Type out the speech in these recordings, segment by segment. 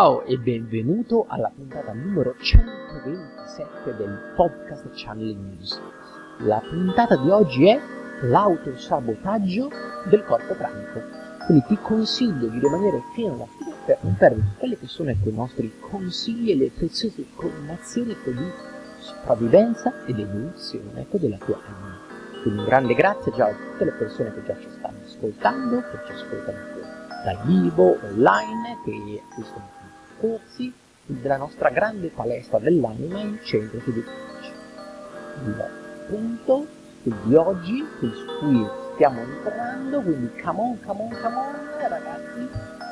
Ciao e benvenuto alla puntata numero 127 del podcast Channel News. La puntata di oggi è l'autosabotaggio del corpo pranico. Quindi ti consiglio di rimanere fino alla fine per non perdere quelle che sono ecco, i nostri consigli e le preziose informazioni ecco, di sopravvivenza ed evoluzione ecco, della tua anima. Quindi un grande grazie già a tutte le persone che già ci stanno ascoltando, che ci ascoltano dal vivo, online, che acquistano corsi della nostra grande palestra dell'anima in centro edifici. Il punto di oggi, su cui stiamo entrando, quindi come on, come on, come on, ragazzi,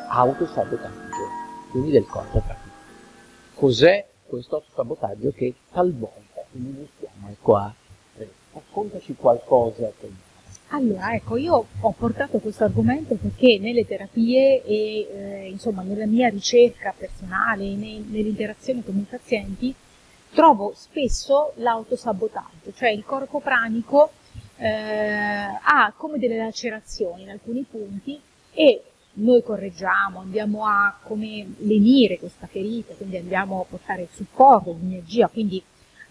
autosabotaggio, quindi del corpo pratico. Cos'è questo autosabotaggio che talvolta iniziamo ecco a raccontaci qualcosa allora, ecco, io ho portato questo argomento perché nelle terapie e eh, insomma nella mia ricerca personale, nei, nell'interazione con i pazienti, trovo spesso l'autosabotaggio, cioè il corpo pranico eh, ha come delle lacerazioni in alcuni punti e noi correggiamo, andiamo a come lenire questa ferita, quindi andiamo a portare il supporto, l'energia, quindi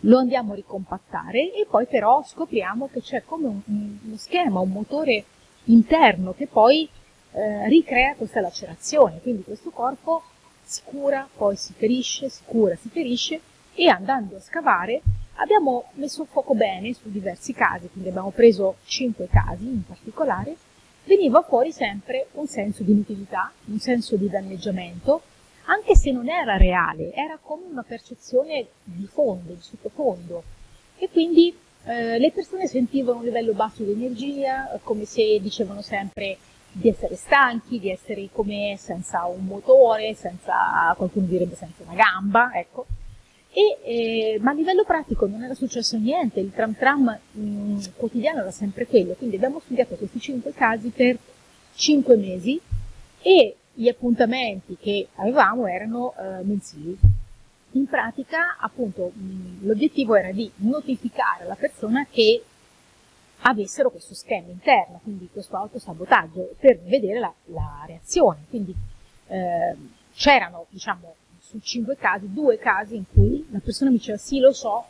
lo andiamo a ricompattare e poi però scopriamo che c'è come un, uno schema, un motore interno che poi eh, ricrea questa lacerazione, quindi questo corpo si cura, poi si ferisce, si cura, si ferisce e andando a scavare abbiamo messo a fuoco bene su diversi casi, quindi abbiamo preso cinque casi in particolare, veniva fuori sempre un senso di inutilità, un senso di danneggiamento, anche se non era reale, era come una percezione di fondo, di sottofondo. E quindi eh, le persone sentivano un livello basso di energia, come se dicevano sempre di essere stanchi, di essere come senza un motore, senza, qualcuno direbbe senza una gamba, ecco. E, eh, ma a livello pratico non era successo niente, il tram tram mh, quotidiano era sempre quello, quindi abbiamo studiato questi cinque casi per cinque mesi e gli appuntamenti che avevamo erano eh, mensili. In pratica, appunto, l'obiettivo era di notificare alla persona che avessero questo schema interno, quindi questo autosabotaggio, per vedere la, la reazione. Quindi eh, c'erano, diciamo, su cinque casi, due casi in cui la persona mi diceva sì, lo so,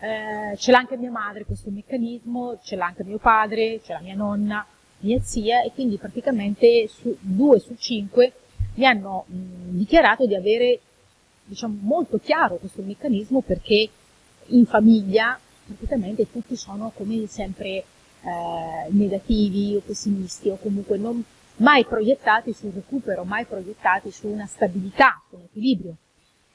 eh, ce l'ha anche mia madre questo meccanismo, ce l'ha anche mio padre, ce l'ha mia nonna, mia zia e quindi praticamente su, due su cinque mi hanno mh, dichiarato di avere diciamo, molto chiaro questo meccanismo perché in famiglia praticamente tutti sono come sempre eh, negativi o pessimisti o comunque non mai proiettati sul recupero, mai proiettati su una stabilità, su un equilibrio.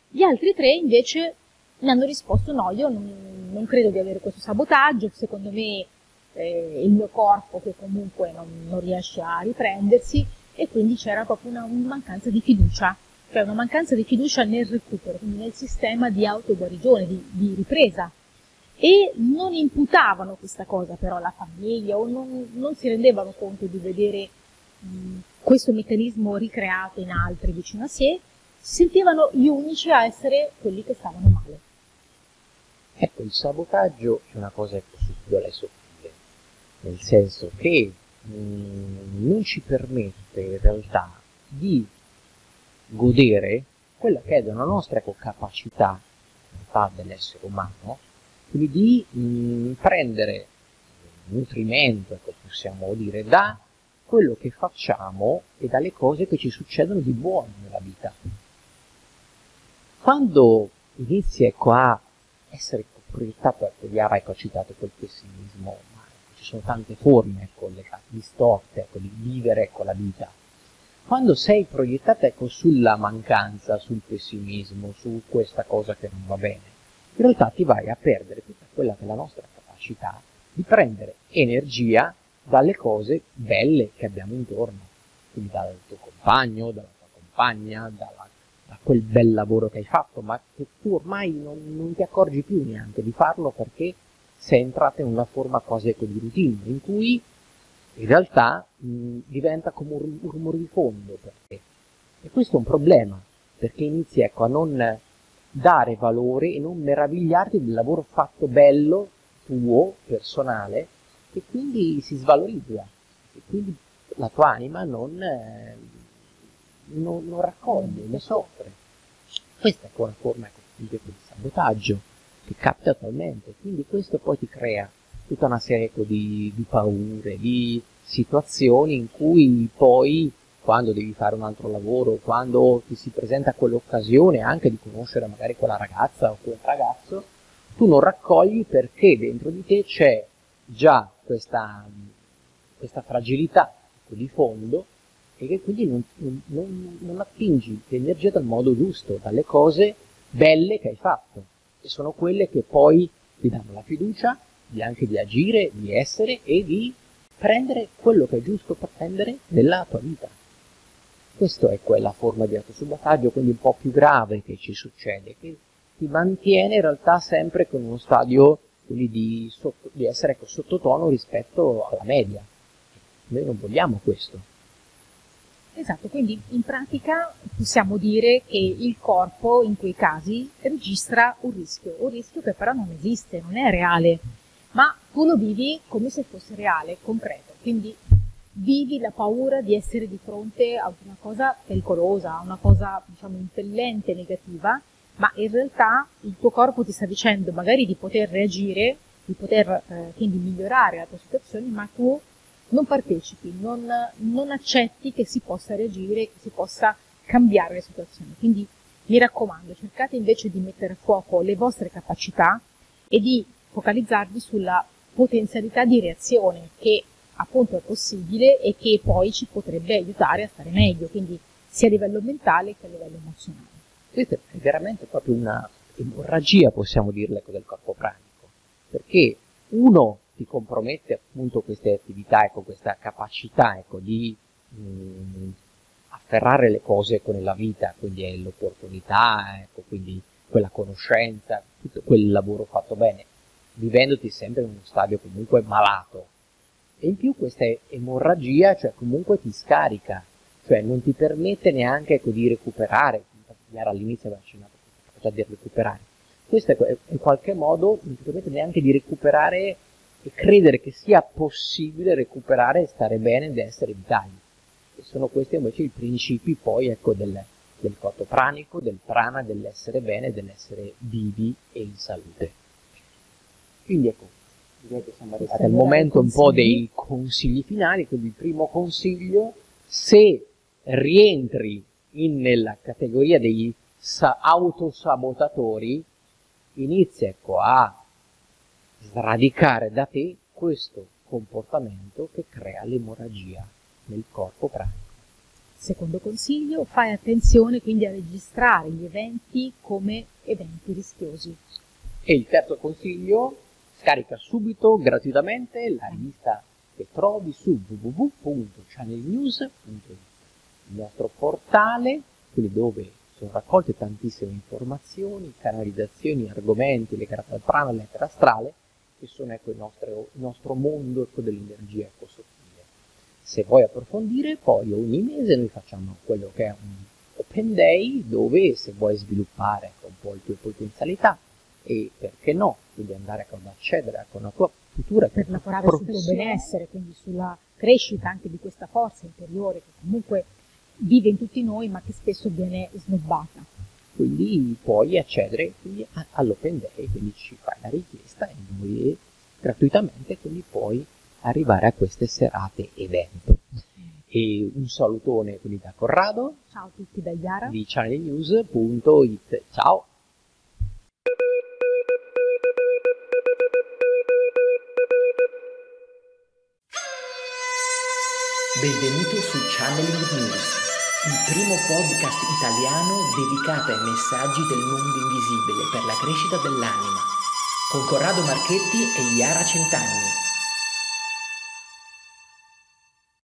Gli altri tre invece mi hanno risposto no, io non, non credo di avere questo sabotaggio, secondo me eh, il mio corpo che comunque non, non, riesce a riprendersi e quindi c'era proprio una, una, mancanza di fiducia, cioè una mancanza di fiducia nel recupero, quindi nel sistema di autoguarigione, di, di ripresa. E non imputavano questa cosa però alla famiglia o non, non si rendevano conto di vedere mh, questo meccanismo ricreato in altri vicino a sé, sentivano gli unici a essere quelli che stavano male. Ecco, il sabotaggio è una cosa che vuole soffrire nel senso che mh, mm, non ci permette in realtà di godere quella che è una nostra capacità dell'essere umano, quindi di mh, mm, prendere nutrimento, ecco, possiamo dire, da quello che facciamo e dalle cose che ci succedono di buono nella vita. Quando inizi ecco, a essere proiettato, ecco, Yara ecco, ha citato quel pessimismo ci sono tante forme ecco, distorte ecco, di vivere ecco, la vita. Quando sei proiettata ecco, sulla mancanza, sul pessimismo, su questa cosa che non va bene, in realtà ti vai a perdere tutta quella che è la nostra capacità di prendere energia dalle cose belle che abbiamo intorno, quindi dal tuo compagno, dalla tua compagna, dalla, da quel bel lavoro che hai fatto, ma che tu ormai non, non ti accorgi più neanche di farlo perché sei entrata in una forma quasi ecco di routine, in cui in realtà mh, diventa come un, rumore di fondo per te. E questo è un problema, perché inizi ecco, a non dare valore e non meravigliarti del lavoro fatto bello, tuo, personale, e quindi si svalorizza. E quindi la tua anima non, eh, non, non raccoglie, ne soffre. Questa è una forma di sabotaggio che capita attualmente, quindi questo poi ti crea tutta una serie ecco, di, di paure, di situazioni in cui poi quando devi fare un altro lavoro, quando ti si presenta quell'occasione anche di conoscere magari quella ragazza o quel ragazzo, tu non raccogli perché dentro di te c'è già questa, questa fragilità di fondo e che quindi non, non, non attingi l'energia dal modo giusto, dalle cose belle che hai fatto, e sono quelle che poi ti danno la fiducia di anche di agire, di essere e di prendere quello che è giusto per prendere nella tua vita. Questa è quella forma di autosabotaggio, quindi un po' più grave che ci succede, che ti mantiene in realtà sempre con uno stadio di, sotto, di essere ecco, sottotono rispetto alla media. Noi non vogliamo questo. Esatto, quindi in pratica possiamo dire che il corpo in quei casi registra un rischio, un rischio che però non esiste, non è reale, ma tu lo vivi come se fosse reale, concreto. Quindi vivi la paura di essere di fronte a una cosa pericolosa, a una cosa diciamo impellente, negativa, ma in realtà il tuo corpo ti sta dicendo magari di poter reagire, di poter eh, quindi migliorare la tua situazione, ma tu non partecipi, non, non accetti che si possa reagire, che si possa cambiare le situazioni. Quindi mi raccomando, cercate invece di mettere a fuoco le vostre capacità e di focalizzarvi sulla potenzialità di reazione che appunto è possibile e che poi ci potrebbe aiutare a stare meglio, quindi sia a livello mentale che a livello emozionale. Questa è veramente proprio una emorragia, possiamo dirle, ecco, del corpo pranico, perché uno ti compromette appunto queste attività, ecco, questa capacità ecco, di mh, mm, afferrare le cose ecco, nella vita, quindi è l'opportunità, ecco, quindi quella conoscenza, tutto quel lavoro fatto bene, vivendoti sempre in uno stadio comunque malato, e in più questa emorragia, cioè comunque ti scarica, cioè non ti permette neanche ecco, di recuperare, all'inizio aveva accennato già di recuperare, questo è, in qualche modo non ti permette neanche di recuperare e credere che sia possibile recuperare e stare bene ed essere vitali. E sono questi invece i principi poi ecco, del, del corpo pranico, del prana, dell'essere bene, dell'essere vivi e in salute. Quindi ecco, direi che siamo arrivati al momento un po' dei consigli finali, quindi il primo consiglio, se rientri in, nella categoria degli sa- autosabotatori, inizia ecco, a sradicare da te questo comportamento che crea l'emorragia nel corpo pratico. Secondo consiglio, fai attenzione quindi a registrare gli eventi come eventi rischiosi. E il terzo consiglio, Scarica subito gratuitamente la rivista che trovi su www.channelnews.it, il nostro portale, quelli dove sono raccolte tantissime informazioni, canalizzazioni, argomenti legati al prana, all'etere astrale, che sono ecco, il, nostro, il nostro mondo ecco, dell'energia ecco, sottile. Se vuoi approfondire, poi ogni mese noi facciamo quello che è un Open Day, dove se vuoi sviluppare ecco, un po' le tue potenzialità, e perché no, quindi andare ad accedere con la tua futura per lavorare sul tuo benessere, quindi sulla crescita anche di questa forza interiore che comunque vive in tutti noi ma che spesso viene snobbata. Quindi puoi accedere quindi, all'Open Day, quindi ci fai la richiesta e noi gratuitamente quindi puoi arrivare a queste serate evento. E un salutone quindi da Corrado. Ciao a tutti da Iara. Di channelnews.it. Ciao. Benvenuto su Channeling News, il primo podcast italiano dedicato ai messaggi del mondo invisibile per la crescita dell'anima, con Corrado Marchetti e Iara Centanni.